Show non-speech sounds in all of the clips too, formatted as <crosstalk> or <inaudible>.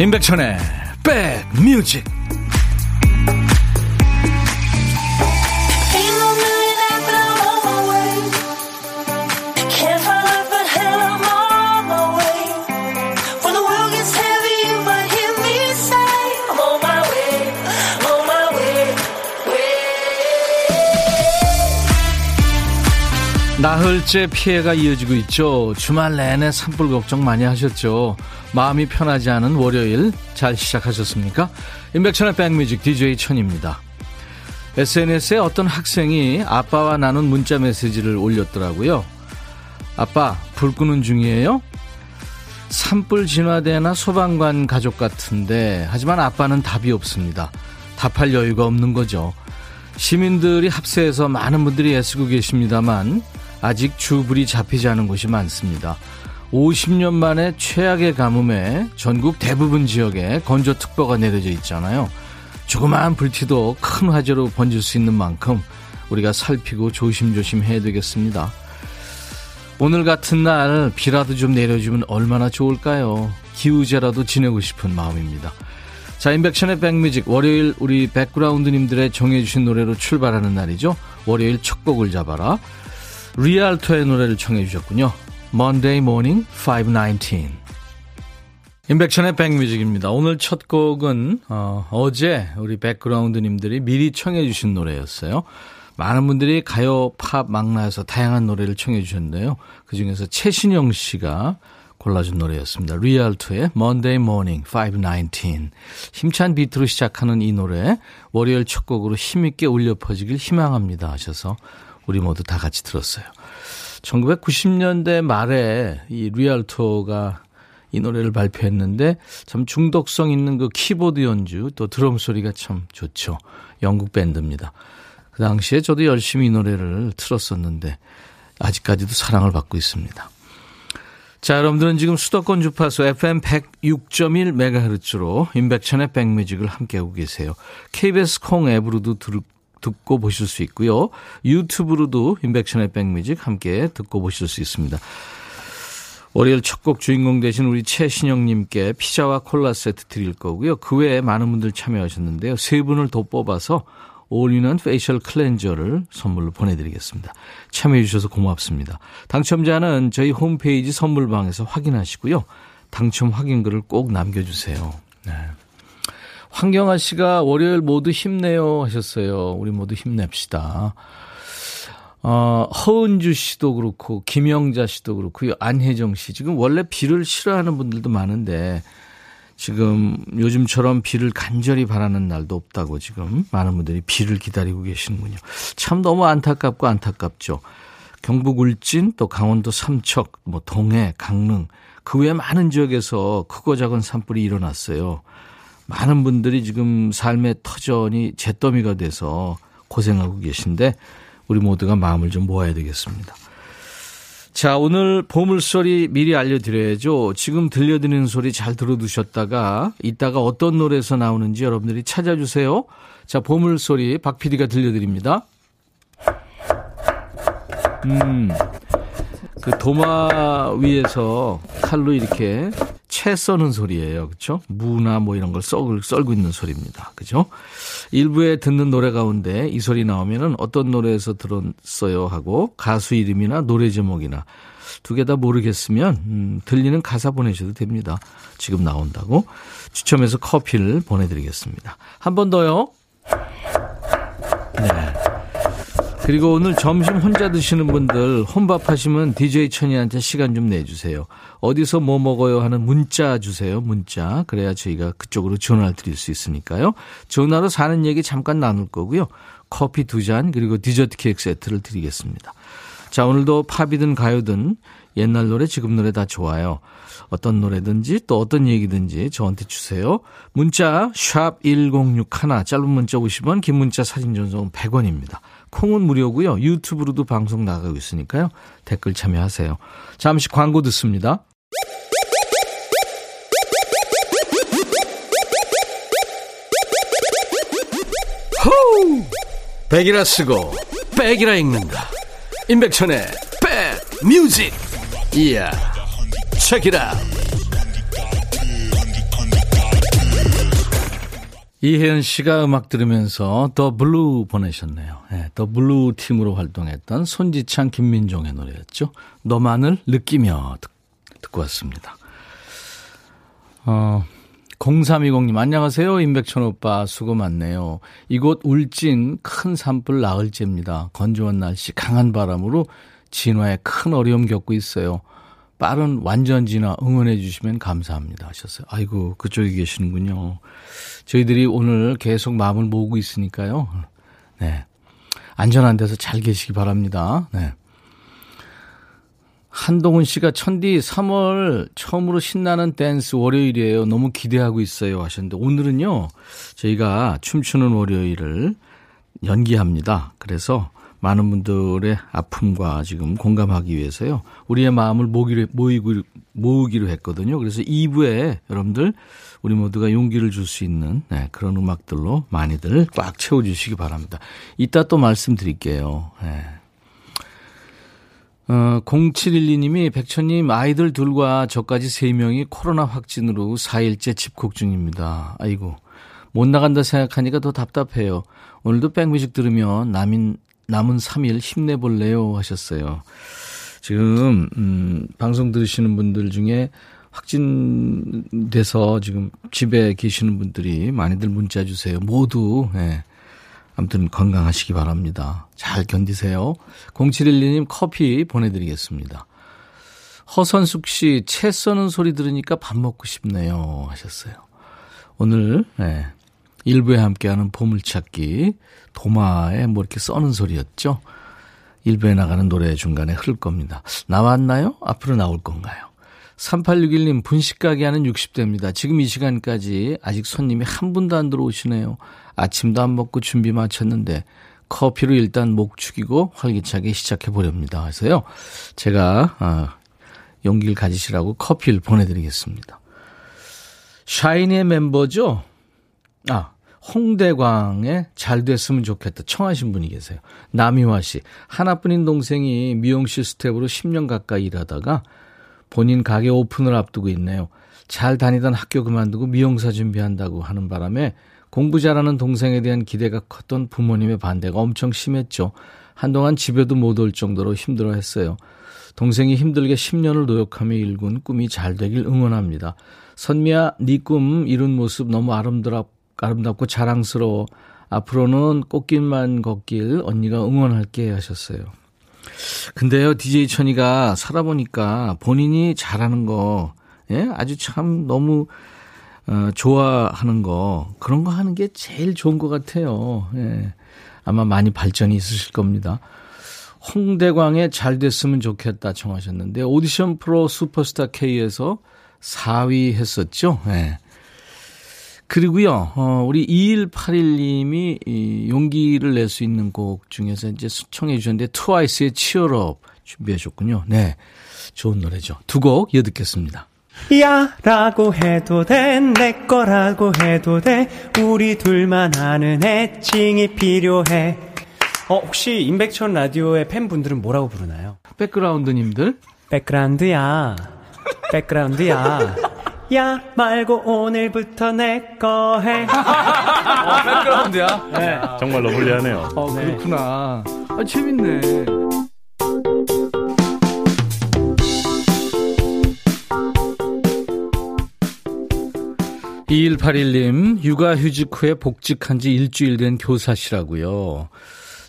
임백천의 백뮤직 나흘째 피해가 이어지고 있죠. 주말 내내 산불 걱정 많이 하셨죠. 마음이 편하지 않은 월요일 잘 시작하셨습니까? 임백천의 백뮤직 DJ 천입니다. SNS에 어떤 학생이 아빠와 나눈 문자 메시지를 올렸더라고요. 아빠, 불 끄는 중이에요? 산불 진화대나 소방관 가족 같은데, 하지만 아빠는 답이 없습니다. 답할 여유가 없는 거죠. 시민들이 합세해서 많은 분들이 애쓰고 계십니다만, 아직 주불이 잡히지 않은 곳이 많습니다. 50년 만에 최악의 가뭄에 전국 대부분 지역에 건조특보가 내려져 있잖아요. 조그마한 불티도 큰 화재로 번질 수 있는 만큼 우리가 살피고 조심조심 해야 되겠습니다. 오늘 같은 날 비라도 좀 내려주면 얼마나 좋을까요? 기우제라도 지내고 싶은 마음입니다. 자, 인백션의 백뮤직 월요일 우리 백그라운드님들의 정해주신 노래로 출발하는 날이죠. 월요일 첫 곡을 잡아라. 리알토의 노래를 청해 주셨군요. Monday Morning 519 임백천의 백뮤직입니다. 오늘 첫 곡은 어, 제 우리 백그라운드님들이 미리 청해 주신 노래였어요. 많은 분들이 가요, 팝, 막나에서 다양한 노래를 청해 주셨는데요. 그중에서 최신영 씨가 골라준 노래였습니다. 리알토의 Monday Morning 519 힘찬 비트로 시작하는 이 노래 월요일 첫 곡으로 힘있게 울려 퍼지길 희망합니다 하셔서 우리 모두 다 같이 들었어요. 1990년대 말에 이 리얼토가 이 노래를 발표했는데 참 중독성 있는 그 키보드 연주 또 드럼 소리가 참 좋죠. 영국 밴드입니다. 그 당시에 저도 열심히 이 노래를 틀었었는데 아직까지도 사랑을 받고 있습니다. 자, 여러분들은 지금 수도권 주파수 FM 106.1MHz로 인백천의 백뮤직을 함께하고 계세요. KBS 콩 앱으로도 들, 듣고 보실 수 있고요. 유튜브로도 임백천의 백뮤직 함께 듣고 보실 수 있습니다. 월요일 첫 곡 주인공 되신 우리 최신영님께 피자와 콜라 세트 드릴 거고요. 그 외에 많은 분들 참여하셨는데요. 세 분을 더 뽑아서 all-in-one facial cleanser를 선물로 보내드리겠습니다. 참여해 주셔서 고맙습니다. 당첨자는 저희 홈페이지 선물방에서 확인하시고요. 당첨 확인글을 꼭 남겨주세요. 네. 황경아 씨가 월요일 모두 힘내요 하셨어요. 우리 모두 힘냅시다. 어, 허은주 씨도 그렇고, 김영자 씨도 그렇고, 안혜정 씨. 지금 원래 비를 싫어하는 분들도 많은데, 지금 요즘처럼 비를 간절히 바라는 날도 없다고 지금 많은 분들이 비를 기다리고 계시는군요. 참 너무 안타깝고 안타깝죠. 경북 울진, 또 강원도 삼척, 뭐 동해, 강릉, 그 외 많은 지역에서 크고 작은 산불이 일어났어요. 많은 분들이 지금 삶의 터전이 잿더미가 돼서 고생하고 계신데 우리 모두가 마음을 좀 모아야 되겠습니다. 자, 오늘 보물소리 미리 알려드려야죠. 지금 들려드리는 소리 잘 들어두셨다가 이따가 어떤 노래에서 나오는지 여러분들이 찾아주세요. 자, 보물소리 박 PD가 들려드립니다. 음, 그 도마 위에서 칼로 이렇게 채 써는 소리예요. 그렇죠? 무나 뭐 이런 걸 썰, 썰고 있는 소리입니다. 그죠? 일부에 듣는 노래 가운데 이 소리 나오면은 어떤 노래에서 들었어요 하고 가수 이름이나 노래 제목이나 두 개 다 모르겠으면 음, 들리는 가사 보내셔도 됩니다. 지금 나온다고 추첨해서 커피를 보내드리겠습니다. 한 번 더요. 네. 그리고 오늘 점심 혼자 드시는 분들 혼밥 하시면 DJ 천이한테 시간 좀 내주세요. 어디서 뭐 먹어요 하는 문자 주세요. 문자. 그래야 저희가 그쪽으로 전화를 드릴 수 있으니까요. 전화로 사는 얘기 잠깐 나눌 거고요. 커피 두 잔 그리고 디저트 케이크 세트를 드리겠습니다. 자 오늘도 팝이든 가요든 옛날 노래 지금 노래 다 좋아요. 어떤 노래든지 또 어떤 얘기든지 저한테 주세요. 문자 샵 1061 짧은 문자 50원 긴 문자 사진 전송은 100원입니다. 콩은 무료고요. 유튜브로도 방송 나가고 있으니까요. 댓글 참여하세요. 잠시 광고 듣습니다. 호우! 백이라 쓰고 백이라 읽는다. 임백천의 백 뮤직. 이야. 책이라. 이혜연 씨가 음악 들으면서 더 블루 보내셨네요. 네, 더 블루 팀으로 활동했던 손지창, 김민종의 노래였죠. 너만을 느끼며 듣, 듣고 왔습니다. 어, 0320님, 안녕하세요. 임백천 오빠, 수고 많네요. 이곳 울진 큰 산불 나흘째입니다. 건조한 날씨, 강한 바람으로 진화에 큰 어려움 겪고 있어요. 빠른 완전 진화 응원해 주시면 감사합니다 하셨어요. 아이고, 그쪽에 계시는군요. 저희들이 오늘 계속 마음을 모으고 있으니까요. 네. 안전한 데서 잘 계시기 바랍니다. 네. 한동훈 씨가 천디 3월 처음으로 신나는 댄스 월요일이에요. 너무 기대하고 있어요 하셨는데 오늘은요. 저희가 춤추는 월요일을 연기합니다. 그래서 많은 분들의 아픔과 지금 공감하기 위해서요. 우리의 마음을 모기로, 모이기로, 모으기로 했거든요. 그래서 2부에 여러분들 우리 모두가 용기를 줄 수 있는 네, 그런 음악들로 많이들 꽉 채워주시기 바랍니다. 이따 또 말씀드릴게요. 네. 어, 0712님이 백천님 아이들 둘과 저까지 3명이 코로나 확진으로 4일째 집콕 중입니다. 아이고 못 나간다 생각하니까 더 답답해요. 오늘도 백뮤직 들으면 남인 남은 3일 힘내볼래요 하셨어요. 지금 음, 방송 들으시는 분들 중에 확진돼서 지금 집에 계시는 분들이 많이들 문자 주세요. 모두 예. 아무튼 건강하시기 바랍니다. 잘 견디세요. 0712님 커피 보내드리겠습니다. 허선숙 씨, 채 써는 소리 들으니까 밥 먹고 싶네요. 하셨어요. 오늘, 네, 일부에 함께하는 보물찾기, 도마에 뭐 이렇게 써는 소리였죠. 일부에 나가는 노래 중간에 흐를 겁니다. 나왔나요? 앞으로 나올 건가요? 3861님, 분식가게 하는 60대입니다. 지금 이 시간까지 아직 손님이 한 분도 안 들어오시네요. 아침도 안 먹고 준비 마쳤는데 커피로 일단 목 축이고 활기차게 시작해 보렵니다. 해서요. 제가 아, 용기를 가지시라고 커피를 보내드리겠습니다. 샤이니의 멤버죠? 아, 홍대광에 잘 됐으면 좋겠다 청하신 분이 계세요. 남희화 씨. 하나뿐인 동생이 미용실 스텝으로 10년 가까이 일하다가 본인 가게 오픈을 앞두고 있네요. 잘 다니던 학교 그만두고 미용사 준비한다고 하는 바람에 공부 잘하는 동생에 대한 기대가 컸던 부모님의 반대가 엄청 심했죠. 한동안 집에도 못 올 정도로 힘들어 했어요. 동생이 힘들게 10년을 노력하며 일군 꿈이 잘 되길 응원합니다. 선미야, 네 꿈 이룬 모습 너무 아름답, 아름답고 자랑스러워. 앞으로는 꽃길만 걷길 언니가 응원할게 하셨어요. 근데요, DJ 천이가 살아보니까 본인이 잘하는 거, 예, 아주 참 너무 어, 좋아하는 거 그런 거 하는 게 제일 좋은 것 같아요. 예. 아마 많이 발전이 있으실 겁니다. 홍대광에 잘 됐으면 좋겠다 청하셨는데 오디션 프로 슈퍼스타 K에서 4위 했었죠. 예. 그리고요, 어, 우리 2181님이 이 용기를 낼 수 있는 곡 중에서 이제 수청해 주셨는데 트와이스의 치얼업 준비하셨군요. 네. 좋은 노래죠. 두 곡 이어 듣겠습니다. 야 라고 해도 돼 내 거라고 해도 돼 우리 둘만 아는 애칭이 필요해 어 혹시 임백천 라디오의 팬분들은 뭐라고 부르나요? 백그라운드님들 백그라운드야 백그라운드야 야 말고 오늘부터 내 거 해. <laughs> 어, 백그라운드야. 네. 정말 러블리하네요. 어, 그렇구나. 아, 재밌네. 2181님, 육아휴직 후에 복직한 지 일주일 된 교사시라고요.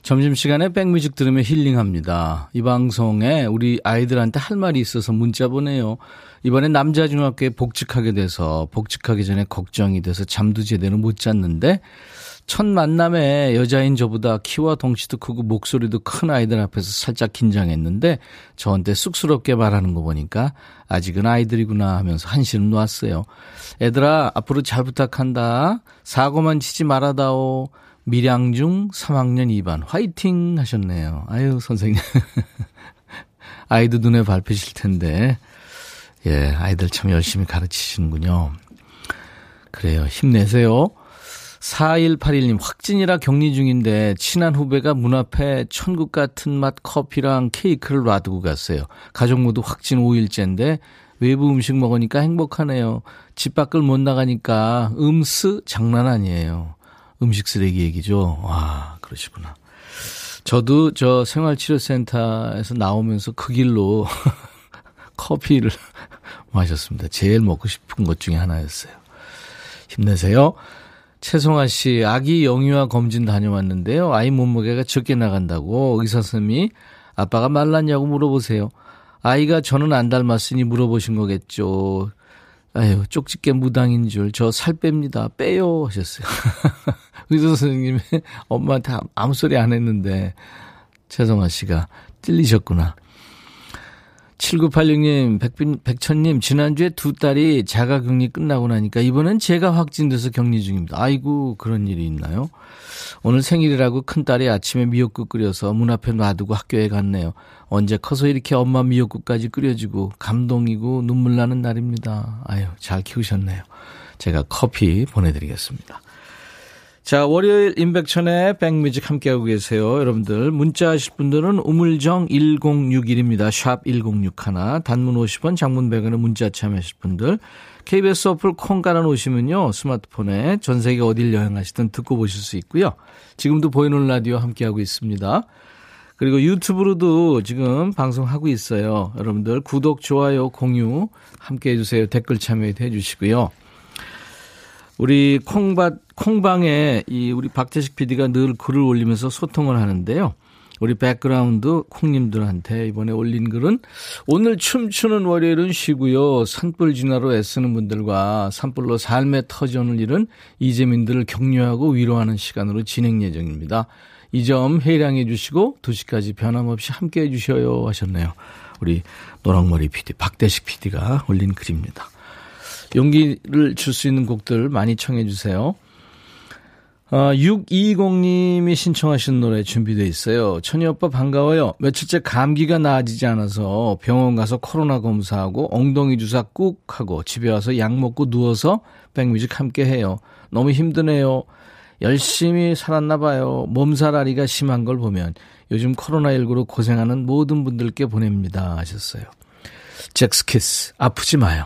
점심시간에 백뮤직 들으며 힐링합니다. 이 방송에 우리 아이들한테 할 말이 있어서 문자 보내요. 이번에 남자 중학교에 복직하게 돼서 복직하기 전에 걱정이 돼서 잠도 제대로 못 잤는데 첫 만남에 여자인 저보다 키와 덩치도 크고 목소리도 큰 아이들 앞에서 살짝 긴장했는데 저한테 쑥스럽게 말하는 거 보니까 아직은 아이들이구나 하면서 한시름 놓았어요. 애들아 앞으로 잘 부탁한다. 사고만 치지 말아다오. 밀양중 3학년 2반 화이팅 하셨네요. 아유 선생님. <laughs> 아이도 눈에 밟히실 텐데 예 아이들 참 열심히 가르치시는군요. 그래요 힘내세요. 4181님, 확진이라 격리 중인데, 친한 후배가 문 앞에 천국 같은 맛 커피랑 케이크를 놔두고 갔어요. 가족 모두 확진 5일째인데, 외부 음식 먹으니까 행복하네요. 집 밖을 못 나가니까 음스 장난 아니에요. 음식 쓰레기 얘기죠. 와, 그러시구나. 저도 저 생활치료센터에서 나오면서 그 길로 <laughs> 커피를 <laughs> 마셨습니다. 제일 먹고 싶은 것 중에 하나였어요. 힘내세요. 최송아 씨, 아기 영유아 검진 다녀왔는데요. 아이 몸무게가 적게 나간다고 의사 선생님이 아빠가 말랐냐고 물어보세요. 아이가 저는 안 닮았으니 물어보신 거겠죠. 아유, 쪽집게 무당인 줄. 저 살 뺍니다. 빼요. 하셨어요. <laughs> 의사 선생님이 엄마한테 아무 소리 안 했는데, 최성아 씨가 찔리셨구나. 7986님, 백빈, 백천님, 지난주에 두 딸이 자가 격리 끝나고 나니까 이번엔 제가 확진돼서 격리 중입니다. 아이고, 그런 일이 있나요? 오늘 생일이라고 큰 딸이 아침에 미역국 끓여서 문 앞에 놔두고 학교에 갔네요. 언제 커서 이렇게 엄마 미역국까지 끓여주고 감동이고 눈물 나는 날입니다. 아유, 잘 키우셨네요. 제가 커피 보내드리겠습니다. 자, 월요일 임백천의 백뮤직 함께하고 계세요. 여러분들, 문자 하실 분들은 우물정 1061입니다. 샵 1061. 단문 50원, 장문 100원의 문자 참여하실 분들. KBS 어플 콩 깔아놓으시면요. 스마트폰에 전 세계 어딜 여행하시든 듣고 보실 수 있고요. 지금도 보이는 라디오 함께하고 있습니다. 그리고 유튜브로도 지금 방송하고 있어요. 여러분들 구독, 좋아요, 공유 함께 해주세요. 댓글 참여해 주시고요. 우리 콩밭, 콩방에 이 우리 박재식 PD가 늘 글을 올리면서 소통을 하는데요. 우리 백그라운드 콩님들한테 이번에 올린 글은 오늘 춤추는 월요일은 쉬고요. 산불 진화로 애쓰는 분들과 산불로 삶의 터전을 잃은 이재민들을 격려하고 위로하는 시간으로 진행 예정입니다. 이 점 해량해 주시고 2시까지 변함없이 함께 해 주셔요 하셨네요. 우리 노랑머리 PD, 박대식 PD가 올린 글입니다. 용기를 줄 수 있는 곡들 많이 청해 주세요. 아, 620님이 신청하신 노래 준비되어 있어요. 천희 오빠 반가워요. 며칠째 감기가 나아지지 않아서 병원 가서 코로나 검사하고 엉덩이 주사 꾹 하고 집에 와서 약 먹고 누워서 백뮤직 함께 해요. 너무 힘드네요. 열심히 살았나 봐요. 몸살아리가 심한 걸 보면 요즘 코로나19로 고생하는 모든 분들께 보냅니다 하셨어요. 잭스키스 아프지 마요.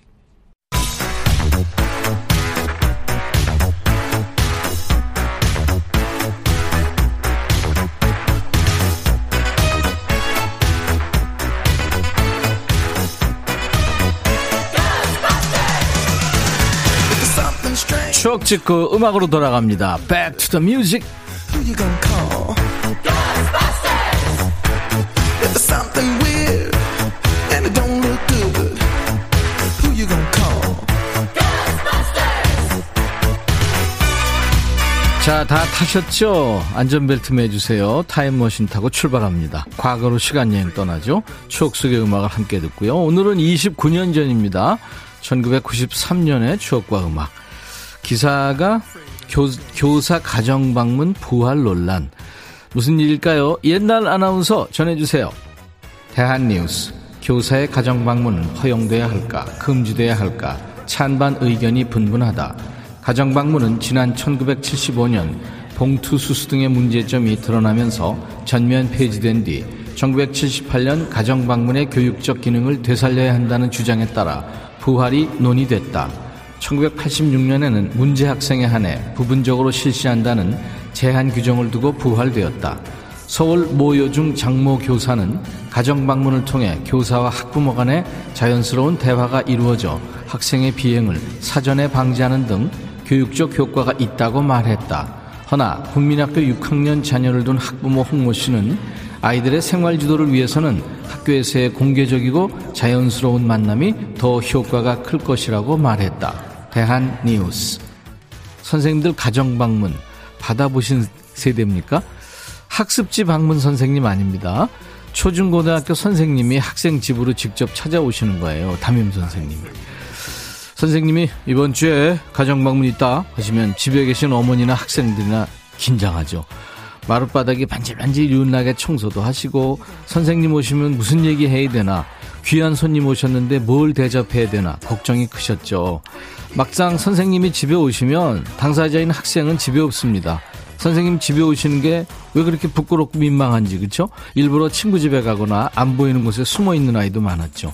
추억 찍고 음악으로 돌아갑니다. Back to the music. 자, 다 타셨죠? 안전벨트 매주세요. 타임머신 타고 출발합니다. 과거로 시간여행 떠나죠. 추억 속의 음악을 함께 듣고요. 오늘은 29년 전입니다. 1993년의 추억과 음악. 기사가 교, 교사 가정 방문 부활 논란. 무슨 일일까요? 옛날 아나운서 전해주세요. 대한뉴스. 교사의 가정 방문은 허용돼야 할까? 금지돼야 할까? 찬반 의견이 분분하다. 가정 방문은 지난 1975년 봉투 수수 등의 문제점이 드러나면서 전면 폐지된 뒤 1978년 가정 방문의 교육적 기능을 되살려야 한다는 주장에 따라 부활이 논의됐다. 1986년에는 문제 학생에 한해 부분적으로 실시한다는 제한 규정을 두고 부활되었다. 서울 모여중 장모 교사는 가정 방문을 통해 교사와 학부모 간의 자연스러운 대화가 이루어져 학생의 비행을 사전에 방지하는 등 교육적 효과가 있다고 말했다. 허나 국민학교 6학년 자녀를 둔 학부모 홍모 씨는 아이들의 생활 지도를 위해서는 학교에서의 공개적이고 자연스러운 만남이 더 효과가 클 것이라고 말했다. 대한 뉴스. 선생님들 가정 방문 받아보신 세대입니까? 학습지 방문 선생님 아닙니다. 초중고등학교 선생님이 학생 집으로 직접 찾아오시는 거예요. 담임 선생님이. 선생님이 이번 주에 가정 방문 있다 하시면 집에 계신 어머니나 학생들이나 긴장하죠. 마룻바닥이 반질반질 윤나게 청소도 하시고 선생님 오시면 무슨 얘기 해야 되나 귀한 손님 오셨는데 뭘 대접해야 되나 걱정이 크셨죠. 막상 선생님이 집에 오시면 당사자인 학생은 집에 없습니다. 선생님 집에 오시는 게 왜 그렇게 부끄럽고 민망한지 그렇죠? 일부러 친구 집에 가거나 안 보이는 곳에 숨어 있는 아이도 많았죠.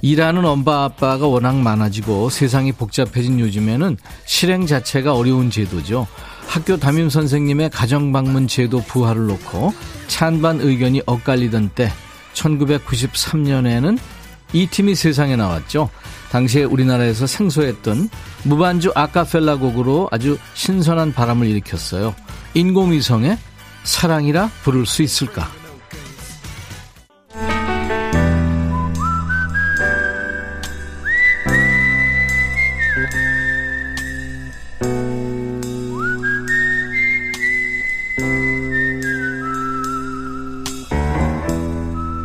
일하는 엄마 아빠가 워낙 많아지고 세상이 복잡해진 요즘에는 실행 자체가 어려운 제도죠. 학교 담임 선생님의 가정 방문 제도 부활을 놓고 찬반 의견이 엇갈리던 때 1993년에는 이 팀이 세상에 나왔죠. 당시에 우리나라에서 생소했던 무반주 아카펠라 곡으로 아주 신선한 바람을 일으켰어요. 인공위성의 사랑이라 부를 수 있을까?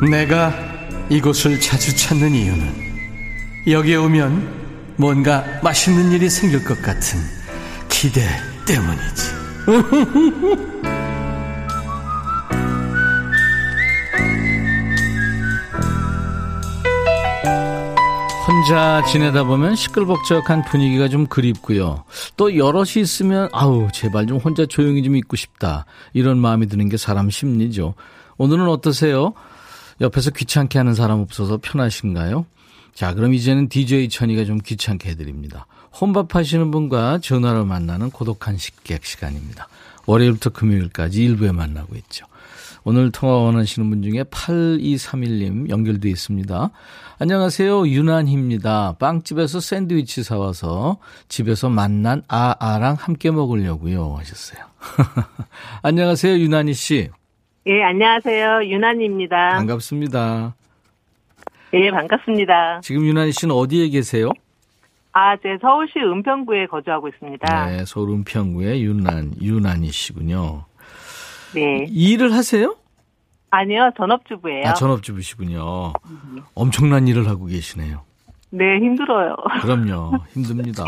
내가 이곳을 자주 찾는 이유는 여기에 오면 뭔가 맛있는 일이 생길 것 같은 기대 때문이지. <laughs> 혼자 지내다 보면 시끌벅적한 분위기가 좀 그립고요. 또 여럿이 있으면 아우 제발 좀 혼자 조용히 좀 있고 싶다. 이런 마음이 드는 게 사람 심리죠. 오늘은 어떠세요? 옆에서 귀찮게 하는 사람 없어서 편하신가요? 자, 그럼 이제는 DJ 천이가 좀 귀찮게 해드립니다. 혼밥 하시는 분과 전화로 만나는 고독한 식객 시간입니다. 월요일부터 금요일까지 일부에 만나고 있죠. 오늘 통화 원하시는 분 중에 8231님 연결돼 있습니다. 안녕하세요. 유난희입니다. 빵집에서 샌드위치 사와서 집에서 만난 아아랑 함께 먹으려고요. 하셨어요. <laughs> 안녕하세요. 유난희 씨. 예, 안녕하세요. 유난입니다. 반갑습니다. 예, 반갑습니다. 지금 유난희 씨는 어디에 계세요? 아, 제 서울시 은평구에 거주하고 있습니다. 네, 서울 은평구에 유난, 유난희 씨군요. 네. 일을 하세요? 아니요, 전업주부예요. 아, 전업주부시군요. 엄청난 일을 하고 계시네요. 네, 힘들어요. 그럼요. 힘듭니다.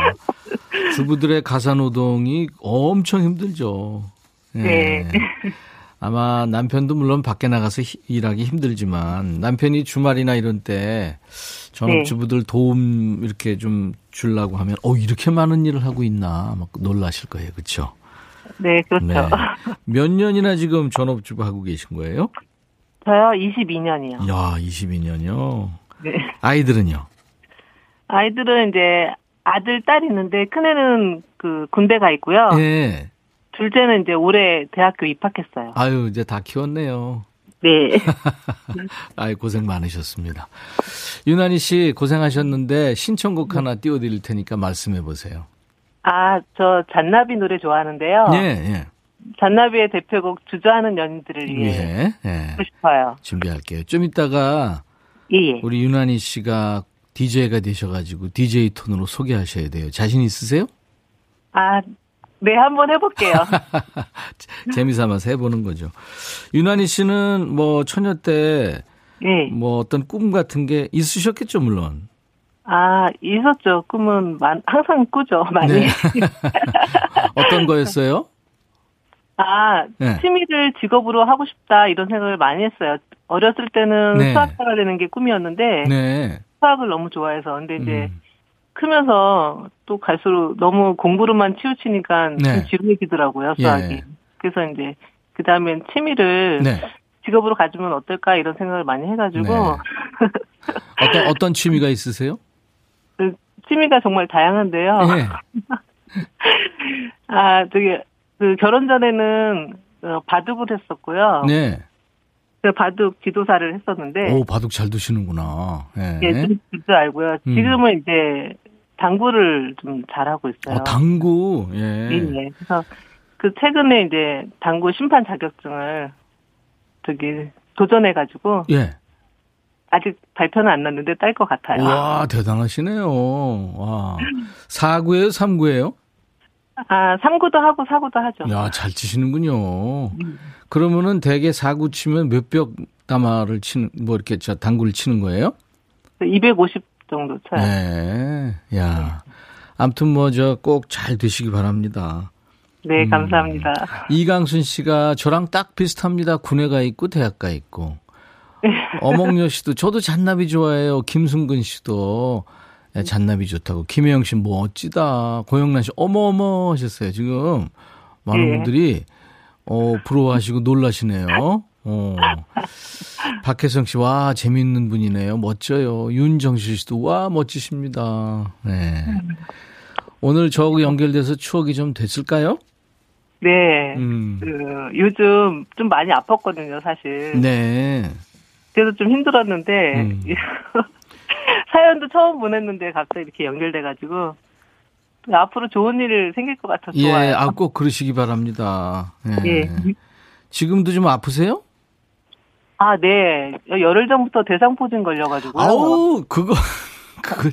<laughs> 주부들의 가사 노동이 엄청 힘들죠. 네. 아마 남편도 물론 밖에 나가서 히- 일하기 힘들지만 남편이 주말이나 이런 때 전업주부들 도움 이렇게 좀 주려고 하면 어 이렇게 많은 일을 하고 있나 막 놀라실 거예요. 그렇죠? 네, 그렇죠. 네. <laughs> 몇 년이나 지금 전업주부 하고 계신 거예요? 저요, 22년이요. 야, 22년이요. 네. 아이들은요? 아이들은 이제 아들, 딸 있는데 큰애는 그 군대 가 있고요. 예. 둘째는 이제 올해 대학교 입학했어요. 아유, 이제 다 키웠네요. 네. <laughs> 아이, 고생 많으셨습니다. 유난희 씨 고생하셨는데 신청곡 하나 띄워드릴 테니까 말씀해 보세요. 아, 저 잔나비 노래 좋아하는데요. 예, 예. 잔나비의 대표곡 주저하는 연인들을 위해 예, 예. 하고 싶어요. 준비할게요. 좀 이따가 예, 예. 우리 유난희 씨가 DJ가 되셔가지고 DJ 톤으로 소개하셔야 돼요. 자신 있으세요? 아, 네, 한번 해볼게요. <laughs> 재미삼아서 해보는 거죠. 유난희 씨는 뭐 처녀 때 예. 뭐 어떤 꿈 같은 게 있으셨겠죠, 물론. 아, 있었죠. 꿈은 많, 항상 꾸죠, 많이. 네. <laughs> 어떤 거였어요? 아, 네. 취미를 직업으로 하고 싶다, 이런 생각을 많이 했어요. 어렸을 때는 네. 수학자가 되는 게 꿈이었는데, 네. 수학을 너무 좋아해서. 근데 이제, 음. 크면서 또 갈수록 너무 공부로만 치우치니까 네. 좀 지루해지더라고요, 수학이. 예. 그래서 이제, 그 다음엔 취미를 네. 직업으로 가지면 어떨까, 이런 생각을 많이 해가지고, 네. <laughs> 어떤 어떤 취미가 있으세요? 그 취미가 정말 다양한데요. 네. <laughs> 아, 저기, 그 결혼 전에는 어, 바둑을 했었고요. 네. 그 바둑 지도사를 했었는데, 오, 바둑 잘 두시는구나. 네. 예, 좀, 줄 알고요. 음. 지금은 이제 당구를 좀 잘하고 있어요. 어, 당구. 예. 예, 예. 그래서 그 최근에 이제 당구 심판 자격증을 저기 도전해가지고 예. 아직 발표는 안 났는데 딸 것 같아요. 와, 대단하시네요. 와. 4구예요, 3구예요? 아, 3구도 하고 4구도 하죠. 야, 잘 치시는군요. 그러면은 대개 4구 치면 몇 벽 담화를 치는, 뭐 이렇게 저 당구를 치는 거예요? 250 정도 쳐요. 네. 야. 아무튼 뭐 저 꼭 잘 되시기 바랍니다. 네, 음. 감사합니다. 이강순 씨가 저랑 딱 비슷합니다. 군에가 있고 대학가 있고. <laughs> 어몽여 씨도 저도 잔나비 좋아해요. 김승근 씨도 네, 잔나비 좋다고. 김혜영 씨뭐 어찌다. 고영란 씨 어머어머 하셨어요. 지금 많은 예. 분들이 어 부러워하시고 놀라시네요. 어. 박혜성 씨, 와, 재밌는 분이네요. 멋져요. 윤정실 씨도, 와, 멋지십니다. 네. 오늘 저하고 연결돼서 추억이 좀 됐을까요? 네. 음. 그, 요즘 좀 많이 아팠거든요, 사실. 네. 그래서 좀 힘들었는데, 음. <laughs> 사연도 처음 보냈는데 갑자기 이렇게 연결돼가지고, 앞으로 좋은 일 생길 것 같아서 예, 좋아요. 아, 꼭 그러시기 바랍니다. 예. 예. 지금도 좀 아프세요? 아, 네. 열흘 전부터 대상포진 걸려가지고. 아우, 그거, <laughs> 그거,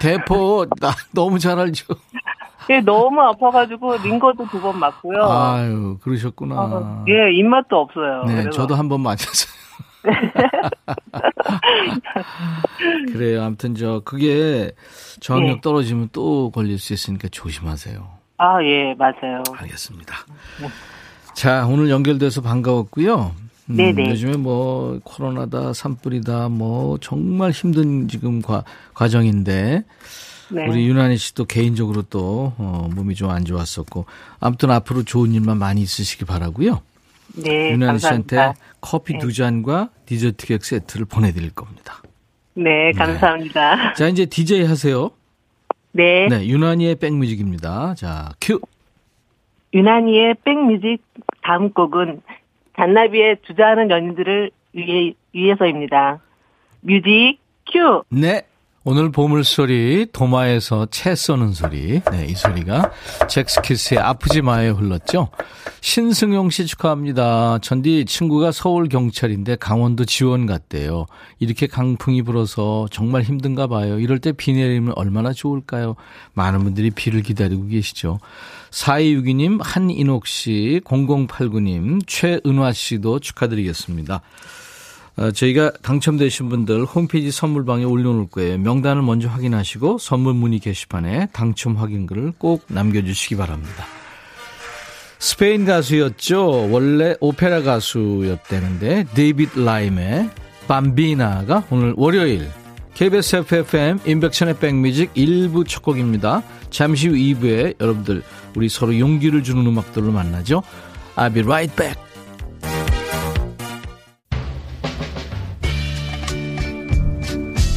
대포, 나 너무 잘 알죠. 예, 너무 아파가지고 링거도 두 번 맞고요. 아유, 그러셨구나. 어, 예, 입맛도 없어요. 네, 그래서. 저도 한 번 맞았어요. <laughs> 그래요. 아무튼 저 그게 저항력 네. 떨어지면 또 걸릴 수 있으니까 조심하세요. 아, 예, 맞아요. 알겠습니다. 자, 오늘 연결돼서 반가웠고요. 음, 네네. 요즘에 뭐 코로나다, 산불이다, 뭐 정말 힘든 지금 과, 과정인데 네. 우리 유난히 씨도 개인적으로 또 어, 몸이 좀 안 좋았었고 아무튼 앞으로 좋은 일만 많이 있으시기 바라고요. 네, 유난히 씨한테 감사합니다. 커피 네. 두 잔과 디저트 케이크 세트를 보내드릴 겁니다. 네, 감사합니다. 자, 이제 DJ 하세요. 네. 네, 유난히의 백뮤직입니다. 자, 큐. 유난히의 백뮤직 다음 곡은 잔나비의 주저하는 연인들을 위해, 위해서입니다. 뮤직 큐! 네. 오늘 보물소리, 도마에서 채 써는 소리. 네, 이 소리가 젝스키스의 아프지 마에 흘렀죠. 신승용 씨 축하합니다. 전디 친구가 서울 경찰인데 강원도 지원 갔대요. 이렇게 강풍이 불어서 정말 힘든가 봐요. 이럴 때 비 내리면 얼마나 좋을까요? 많은 분들이 비를 기다리고 계시죠. 4262님, 한인옥 씨, 0089님, 최은화 씨도 축하드리겠습니다. 어, 저희가 당첨되신 분들 홈페이지 선물방에 올려놓을 거예요. 명단을 먼저 확인하시고 선물 문의 게시판에 당첨 확인글을 꼭 남겨주시기 바랍니다. 스페인 가수였죠. 원래 오페라 가수였다는데 데이빗 라임의 밤비나가 오늘 월요일 KBS FFM 인백천의 백뮤직 1부 첫 곡입니다. 잠시 후 2부에 여러분들 우리 서로 용기를 주는 음악들로 만나죠. I'll be right back.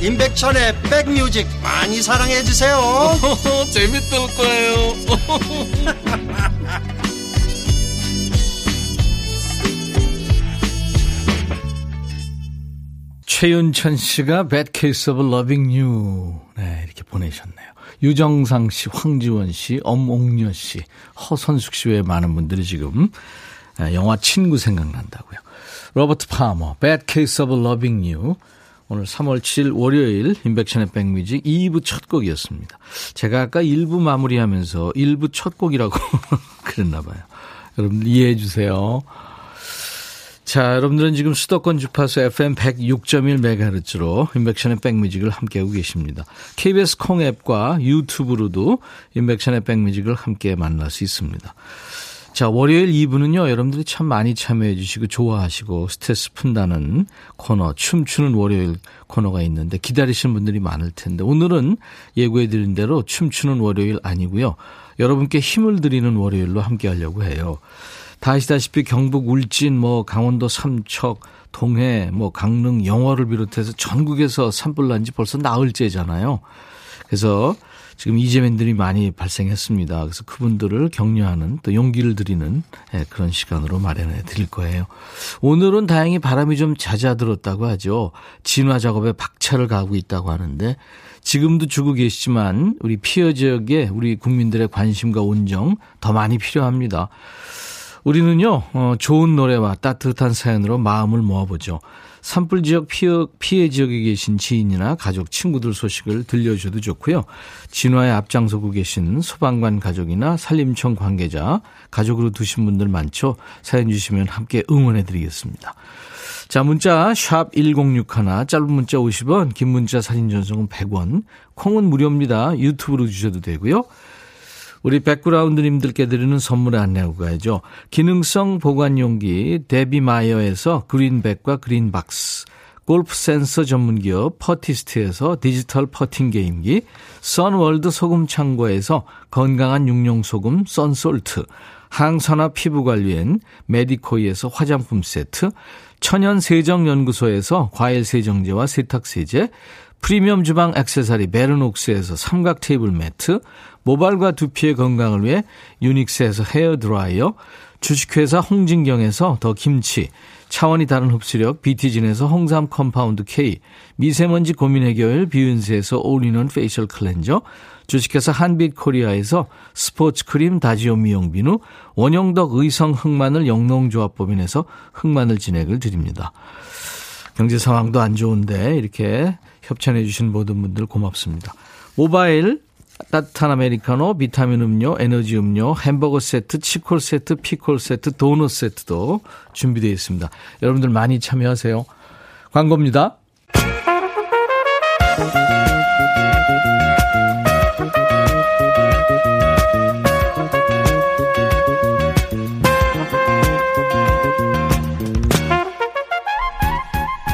임백천의 백뮤직 많이 사랑해 주세요 <laughs> 재밌을 거예요 <laughs> 최윤천 씨가 Bad Case of Loving You 네 이렇게 보내셨네요. 유정상 씨, 황지원 씨, 엄옥녀 씨, 허선숙 씨 외에 많은 분들이 지금 아, 영화 친구 생각난다고요. 로버트 파머, Bad Case of Loving You. 오늘 3월 7일 월요일 인백션의 백뮤직 2부 첫 곡이었습니다. 제가 아까 1부 마무리하면서 1부 첫 곡이라고 <laughs> 그랬나 봐요. 여러분 이해해 주세요. 자, 여러분들은 지금 수도권 주파수 FM 106.1MHz로 인백션의 백뮤직을 함께하고 계십니다. KBS 콩 앱과 유튜브로도 인백션의 백뮤직을 함께 만날 수 있습니다. 자, 월요일 2부는요, 여러분들이 참 많이 참여해 주시고 좋아하시고 스트레스 푼다는 코너, 춤추는 월요일 코너가 있는데 기다리시는 분들이 많을 텐데 오늘은 예고해 드린 대로 춤추는 월요일 아니고요. 여러분께 힘을 드리는 월요일로 함께 하려고 해요. 다 아시다시피 경북 울진, 뭐 강원도 삼척, 동해, 뭐 강릉, 영월을 비롯해서 전국에서 산불 난 지 벌써 나흘째잖아요. 그래서 지금 이재민들이 많이 발생했습니다. 그래서 그분들을 격려하는 또 용기를 드리는 예, 그런 시간으로 마련해 드릴 거예요. 오늘은 다행히 바람이 좀 잦아들었다고 하죠. 진화 작업에 박차를 가고 있다고 하는데 지금도 주고 계시지만 우리 피해 지역에 우리 국민들의 관심과 온정 더 많이 필요합니다. 우리는요, 어, 좋은 노래와 따뜻한 사연으로 마음을 모아보죠. 산불 지역 피해, 피해 지역에 계신 지인이나 가족, 친구들 소식을 들려주셔도 좋고요. 진화에 앞장서고 계신 소방관 가족이나 산림청 관계자, 가족으로 두신 분들 많죠. 사연 주시면 함께 응원해 드리겠습니다. 자, 문자 샵 1061, 짧은 문자 50원, 긴 문자 사진 전송은 100원, 콩은 무료입니다. 유튜브로 주셔도 되고요. 우리 백그라운드님들께 드리는 선물을 안내하고 가야죠. 기능성 보관용기 데비마이어에서 그린백과 그린박스 골프 센서 전문기업 퍼티스트에서 디지털 퍼팅 게임기 선월드 소금 창고에서 건강한 식용 소금 썬솔트 항산화 피부 관리엔 메디코이에서 화장품 세트 천연 세정 연구소에서 과일 세정제와 세탁 세제 프리미엄 주방 액세서리 베르녹스에서 삼각 테이블 매트 모발과 두피의 건강을 위해 유닉스에서 헤어 드라이어, 주식회사 홍진경에서 더 김치, 차원이 다른 흡수력 비티진에서 홍삼 compound K, 미세먼지 고민 해결 비윤세에서 all-in-one facial cleanser, 주식회사 한빛 코리아에서 스포츠 크림 다지오 미용 비누, 원형덕 의성 흑마늘 영농조합법인에서 흑마늘 진액을 드립니다. 경제 상황도 안 좋은데 이렇게 협찬해 주신 모든 분들 고맙습니다. 모바일 따뜻한 아메리카노, 비타민 음료, 에너지 음료, 햄버거 세트, 치콜 세트, 피콜 세트, 도넛 세트도 준비되어 있습니다. 여러분들 많이 참여하세요. 광고입니다.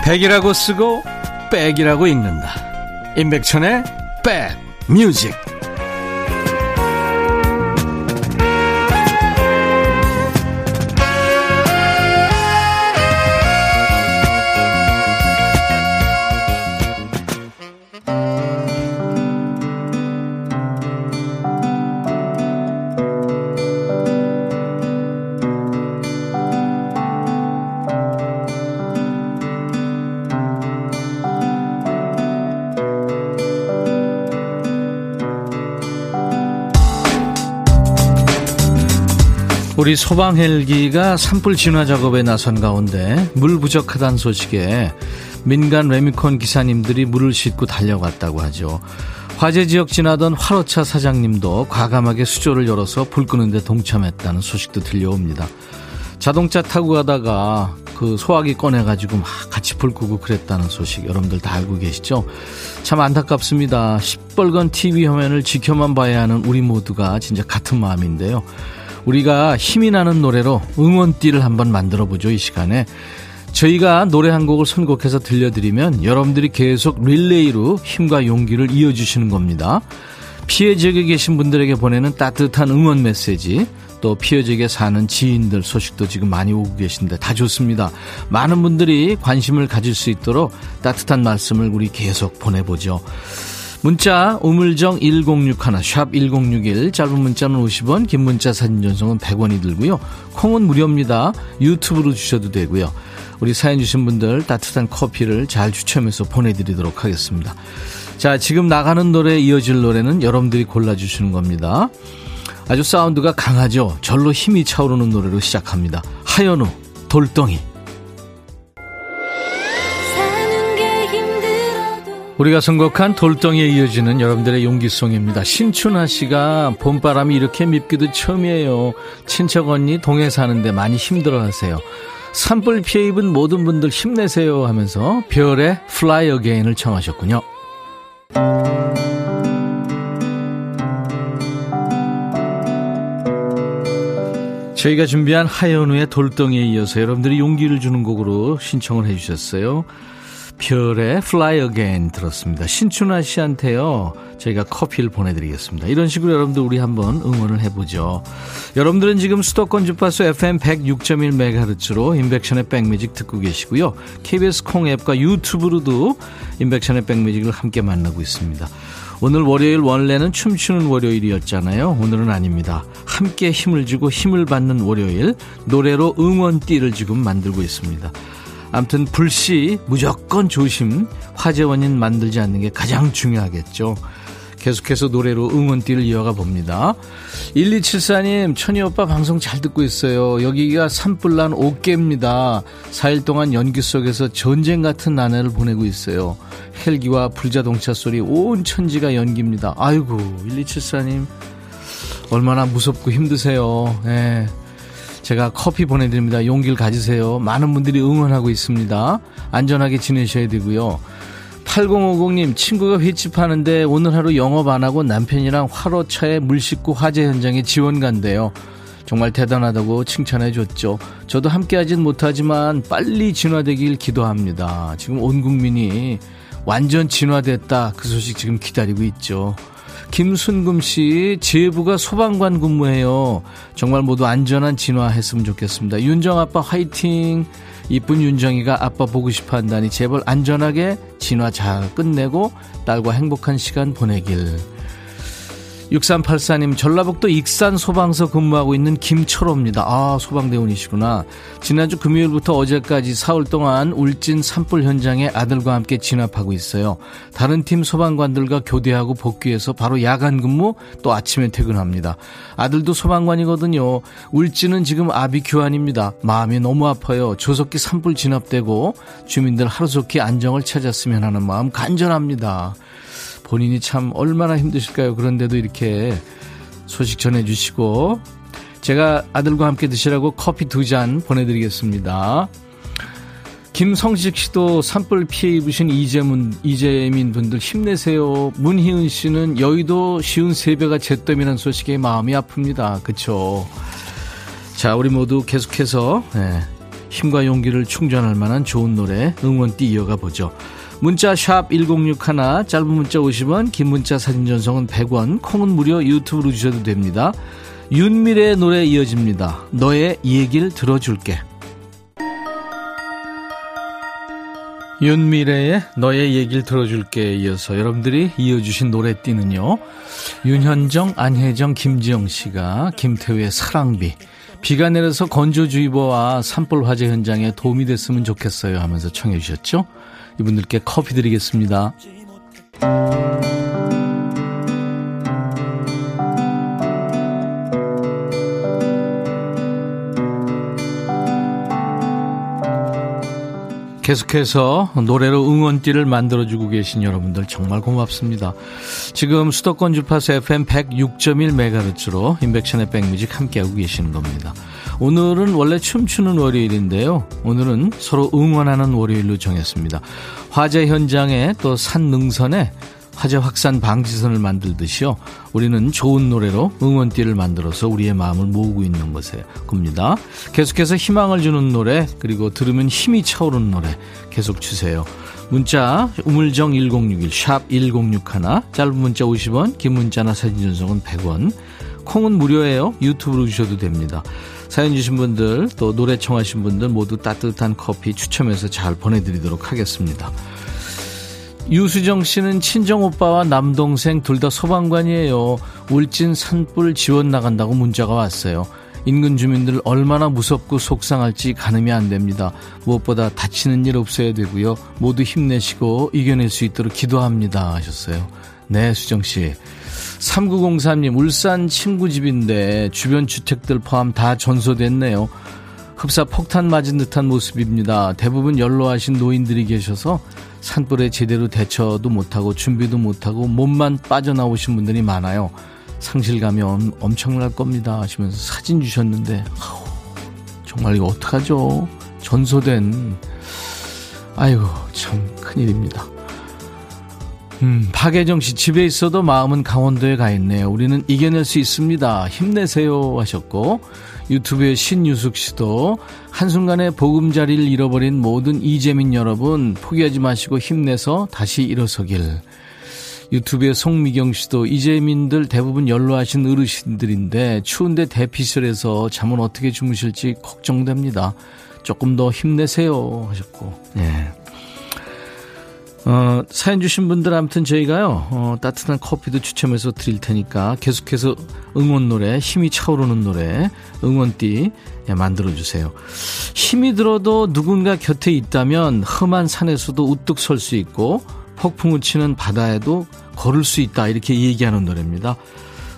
백이라고 쓰고 백이라고 읽는다. 임백천의 백 뮤직. 우리 소방 헬기가 산불 진화 작업에 나선 가운데 물 부족하다는 소식에 민간 레미콘 기사님들이 물을 싣고 달려갔다고 하죠. 화재 지역 지나던 화로차 사장님도 과감하게 수조를 열어서 불 끄는데 동참했다는 소식도 들려옵니다. 자동차 타고 가다가 그 소화기 꺼내가지고 막 같이 불 끄고 그랬다는 소식 여러분들 다 알고 계시죠? 참 안타깝습니다. 시뻘건 TV 화면을 지켜만 봐야 하는 우리 모두가 진짜 같은 마음인데요. 우리가 힘이 나는 노래로 응원띠를 한번 만들어 보죠, 이 시간에. 저희가 노래 한 곡을 선곡해서 들려드리면 여러분들이 계속 릴레이로 힘과 용기를 이어주시는 겁니다. 피해 지역에 계신 분들에게 보내는 따뜻한 응원 메시지, 또 피해 지역에 사는 지인들 소식도 지금 많이 오고 계신데 다 좋습니다. 많은 분들이 관심을 가질 수 있도록 따뜻한 말씀을 우리 계속 보내보죠. 문자 우물정 1061, 샵 1061, 짧은 문자는 50원, 긴 문자 사진 전송은 100원이 들고요. 콩은 무료입니다. 유튜브로 주셔도 되고요. 우리 사연 주신 분들 따뜻한 커피를 잘 추첨해서 보내드리도록 하겠습니다. 자, 지금 나가는 노래에 이어질 노래는 여러분들이 골라주시는 겁니다. 아주 사운드가 강하죠. 절로 힘이 차오르는 노래로 시작합니다. 하연우, 돌덩이. 우리가 선곡한 돌덩이에 이어지는 여러분들의 용기송입니다. 신춘하 씨가 봄바람이 이렇게 밉기도 처음이에요. 친척 언니 동해 사는데 많이 힘들어 하세요. 산불 피해 입은 모든 분들 힘내세요 하면서 별의 Fly Again을 청하셨군요. 저희가 준비한 하연우의 돌덩이에 이어서 여러분들이 용기를 주는 곡으로 신청을 해주셨어요. 별의 Fly Again 들었습니다. 신춘아 씨한테요. 저희가 커피를 보내드리겠습니다. 이런 식으로 여러분들 우리 한번 응원을 해보죠. 여러분들은 지금 수도권 주파수 FM 106.1MHz로 인백션의 백뮤직 듣고 계시고요. KBS 콩 앱과 유튜브로도 인백션의 백뮤직을 함께 만나고 있습니다. 오늘 월요일 원래는 춤추는 월요일이었잖아요. 오늘은 아닙니다. 함께 힘을 주고 힘을 받는 월요일 노래로 응원띠를 지금 만들고 있습니다. 암튼 불씨 무조건 조심 화재 원인 만들지 않는 게 가장 중요하겠죠. 계속해서 노래로 응원띠를 이어가 봅니다. 1274님, 천희 오빠 방송 잘 듣고 있어요. 여기가 산불난 옥계입니다. 4일 동안 연기 속에서 전쟁 같은 나날을 보내고 있어요. 헬기와 불자동차 소리 온 천지가 연기입니다. 아이고, 1274님, 얼마나 무섭고 힘드세요. 예. 제가 커피 보내드립니다. 용기를 가지세요. 많은 분들이 응원하고 있습니다. 안전하게 지내셔야 되고요. 8050님, 친구가 횟집 하는데 오늘 하루 영업 안 하고 남편이랑 화로차에 물 싣고 화재 현장에 지원 간대요. 정말 대단하다고 칭찬해 줬죠. 저도 함께 하진 못하지만 빨리 진화되길 기도합니다. 지금 온 국민이 완전 진화됐다. 그 소식 지금 기다리고 있죠. 김순금 씨, 제부가 소방관 근무해요. 정말 모두 안전한 진화했으면 좋겠습니다. 윤정 아빠 화이팅! 이쁜 윤정이가 아빠 보고 싶어 한다니 제발 안전하게 진화 잘 끝내고 딸과 행복한 시간 보내길. 6384님, 전라북도 익산 소방서 근무하고 있는 김철호입니다. 아, 소방대원이시구나. 지난주 금요일부터 어제까지 사흘 동안 울진 산불 현장에 아들과 함께 진압하고 있어요. 다른 팀 소방관들과 교대하고 복귀해서 바로 야간 근무, 또 아침에 퇴근합니다. 아들도 소방관이거든요. 울진은 지금 아비 교환입니다. 마음이 너무 아파요. 조속히 산불 진압되고 주민들 하루속히 안정을 찾았으면 하는 마음 간절합니다. 본인이 참 얼마나 힘드실까요? 그런데도 이렇게 소식 전해주시고 제가 아들과 함께 드시라고 커피 두 잔 보내드리겠습니다. 김성식 씨도 산불 피해 입으신 이재문, 이재민 분들 힘내세요. 문희은 씨는 여의도 쉬운 세배가 잿더미라는 소식에 마음이 아픕니다. 그쵸? 자, 우리 모두 계속해서, 네, 힘과 용기를 충전할 만한 좋은 노래 응원 띠 이어가 보죠. 문자 샵 1061, 짧은 문자 50원, 긴 문자 사진 전송은 100원, 콩은 무료 유튜브로 주셔도 됩니다. 윤미래의 노래 이어집니다. 너의 얘기를 들어줄게. 윤미래의 너의 얘기를 들어줄게 이어서 여러분들이 이어주신 노래띠는요. 윤현정, 안혜정, 김지영 씨가 김태우의 사랑비. 비가 내려서 건조주의보와 산불 화재 현장에 도움이 됐으면 좋겠어요 하면서 청해 주셨죠. 이분들께 커피 드리겠습니다. 계속해서 노래로 응원띠를 만들어주고 계신 여러분들 정말 고맙습니다. 지금 수도권 주파수 FM 106.1MHz로 인백션의 백뮤직 함께하고 계시는 겁니다. 오늘은 원래 춤추는 월요일인데요. 오늘은 서로 응원하는 월요일로 정했습니다. 화재 현장에 또 산 능선에 화재 확산 방지선을 만들듯이요. 우리는 좋은 노래로 응원띠를 만들어서 우리의 마음을 모으고 있는 것에 겁니다. 계속해서 희망을 주는 노래 그리고 들으면 힘이 차오르는 노래 계속 주세요. 문자 우물정 1061 샵 1061 짧은 문자 50원 긴 문자나 사진 전송은 100원 콩은 무료예요. 유튜브로 주셔도 됩니다. 사연 주신 분들 또 노래 청하신 분들 모두 따뜻한 커피 추첨해서 잘 보내드리도록 하겠습니다. 유수정 씨는 친정 오빠와 남동생 둘 다 소방관이에요. 울진 산불 지원 나간다고 문자가 왔어요. 인근 주민들 얼마나 무섭고 속상할지 가늠이 안 됩니다. 무엇보다 다치는 일 없어야 되고요. 모두 힘내시고 이겨낼 수 있도록 기도합니다. 하셨어요. 네, 수정 씨. 3903님, 울산 친구 집인데 주변 주택들 포함 다 전소됐네요. 흡사 폭탄 맞은 듯한 모습입니다. 대부분 연로하신 노인들이 계셔서 산불에 제대로 대처도 못하고 준비도 못하고 몸만 빠져나오신 분들이 많아요. 상실감이 엄청날 겁니다 하시면서 사진 주셨는데 아우, 정말 이거 어떡하죠? 전소된 아이고 참 큰일입니다. 음, 박혜정 씨 집에 있어도 마음은 강원도에 가 있네요. 우리는 이겨낼 수 있습니다. 힘내세요 하셨고 유튜브의 신유숙 씨도 한순간에 보금자리를 잃어버린 모든 이재민 여러분 포기하지 마시고 힘내서 다시 일어서길. 유튜브의 송미경 씨도 이재민들 대부분 연로하신 어르신들인데 추운데 대피실에서 잠은 어떻게 주무실지 걱정됩니다. 조금 더 힘내세요 하셨고. 네. 어, 사연 주신 분들 아무튼 저희가요, 어, 따뜻한 커피도 추첨해서 드릴 테니까 계속해서 응원 노래, 힘이 차오르는 노래, 응원띠 예, 만들어 주세요. 힘이 들어도 누군가 곁에 있다면 험한 산에서도 우뚝 설 수 있고 폭풍우 치는 바다에도 걸을 수 있다. 이렇게 얘기하는 노래입니다.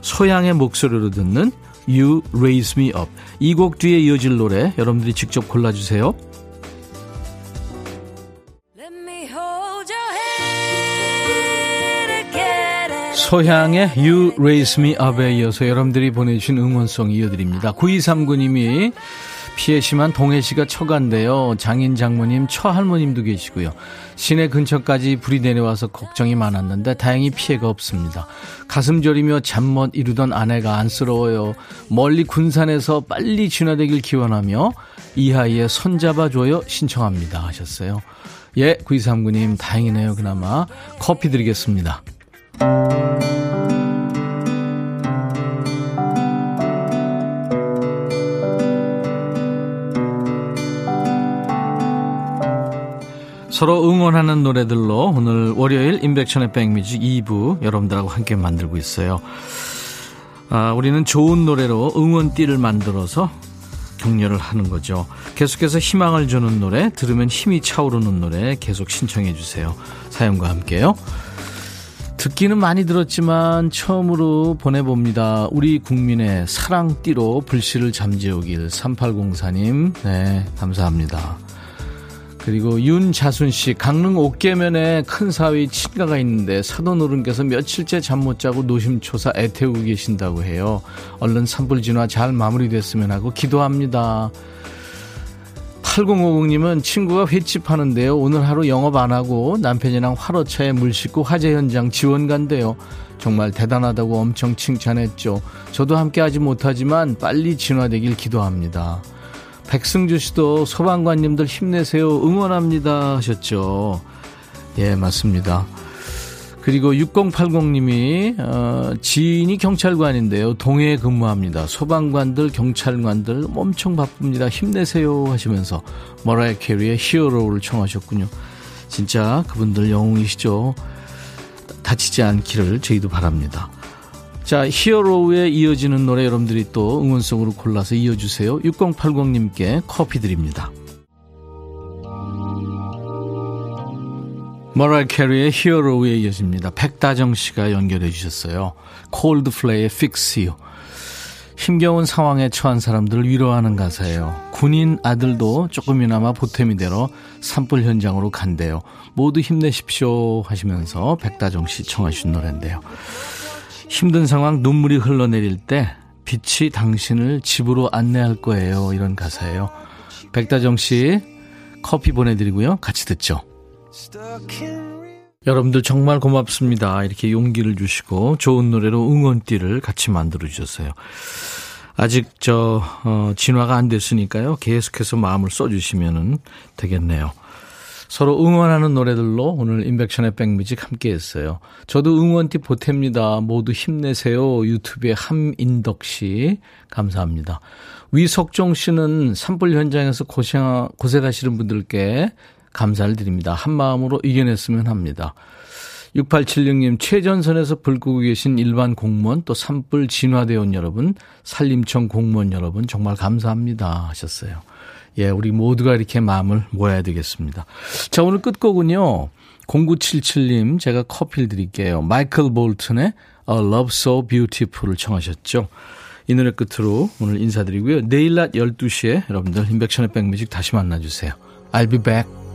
소양의 목소리로 듣는 You Raise Me Up. 이 곡 뒤에 이어질 노래 여러분들이 직접 골라주세요. 소향의 You Raise Me Up에 이어서 여러분들이 보내주신 응원송 이어드립니다. 9239님이 피해 심한 동해시가 처간데요. 장인 장모님, 처할머님도 계시고요. 시내 근처까지 불이 내려와서 걱정이 많았는데 다행히 피해가 없습니다. 가슴 저리며 잠 못 이루던 아내가 안쓰러워요. 멀리 군산에서 빨리 진화되길 기원하며 이하이에 손잡아줘요 신청합니다 하셨어요. 예, 9239님 다행이네요. 그나마 커피 드리겠습니다. 서로 응원하는 노래들로 오늘 월요일 인백천의 백뮤직 2부 여러분들하고 함께 만들고 있어요. 아, 우리는 좋은 노래로 응원띠를 만들어서 격려를 하는 거죠. 계속해서 희망을 주는 노래, 들으면 힘이 차오르는 노래 계속 신청해 주세요. 사연과 함께요. 듣기는 많이 들었지만 처음으로 보내봅니다. 우리 국민의 사랑띠로 불씨를 잠재우길 3804님 네 감사합니다. 그리고 윤자순 씨 강릉 옥계면에 큰 사위 친가가 있는데 사돈 어른께서 며칠째 잠 못 자고 노심초사 애태우고 계신다고 해요. 얼른 산불 진화 잘 마무리됐으면 하고 기도합니다. 8050님은 친구가 횟집 하는데요. 오늘 하루 영업 안 하고 남편이랑 화로차에 물 싣고 화재 현장 지원 간대요. 정말 대단하다고 엄청 칭찬했죠. 저도 함께 하지 못하지만 빨리 진화되길 기도합니다. 백승주 씨도 소방관님들 힘내세요. 응원합니다. 하셨죠. 예, 맞습니다. 그리고 6080님이 어, 지인이 경찰관인데요. 동해에 근무합니다. 소방관들, 경찰관들 엄청 바쁩니다. 힘내세요 하시면서 머라이 캐리의 히어로를 청하셨군요. 진짜 그분들 영웅이시죠. 다치지 않기를 저희도 바랍니다. 자, 히어로에 이어지는 노래 여러분들이 또 응원송으로 골라서 이어주세요. 6080님께 커피 드립니다. 머랄 캐리의 히어로우에 이어집니다. 백다정 씨가 연결해 주셨어요. 콜드플레이의 Fix You. 힘겨운 상황에 처한 사람들을 위로하는 가사예요. 군인 아들도 조금이나마 보탬이 되러 산불 현장으로 간대요. 모두 힘내십시오 하시면서 백다정 씨 청하신 노래인데요. 힘든 상황 눈물이 흘러내릴 때 빛이 당신을 집으로 안내할 거예요. 이런 가사예요. 백다정 씨 커피 보내드리고요. 같이 듣죠. 여러분들 정말 고맙습니다. 이렇게 용기를 주시고 좋은 노래로 응원띠를 같이 만들어 주셨어요. 아직 저 어, 진화가 안 됐으니까요. 계속해서 마음을 써주시면 되겠네요. 서로 응원하는 노래들로 오늘 인백션의 백뮤직 함께 했어요. 저도 응원띠 보탭니다. 모두 힘내세요. 유튜브에 함인덕 씨 감사합니다. 위석종 씨는 산불 현장에서 고생, 고생하시는 분들께 감사를 드립니다. 한 마음으로 이겨냈으면 합니다. 6876님, 최전선에서 불 끄고 계신 일반 공무원, 또 산불 진화대원 여러분, 산림청 공무원 여러분, 정말 감사합니다. 하셨어요. 예, 우리 모두가 이렇게 마음을 모아야 되겠습니다. 자, 오늘 끝곡은요, 0977님, 제가 커피를 드릴게요. 마이클 볼튼의 A Love So Beautiful을 청하셨죠. 이 노래 끝으로 오늘 인사드리고요. 내일 낮 12시에 여러분들 인백션의 백뮤직 다시 만나주세요. I'll be back.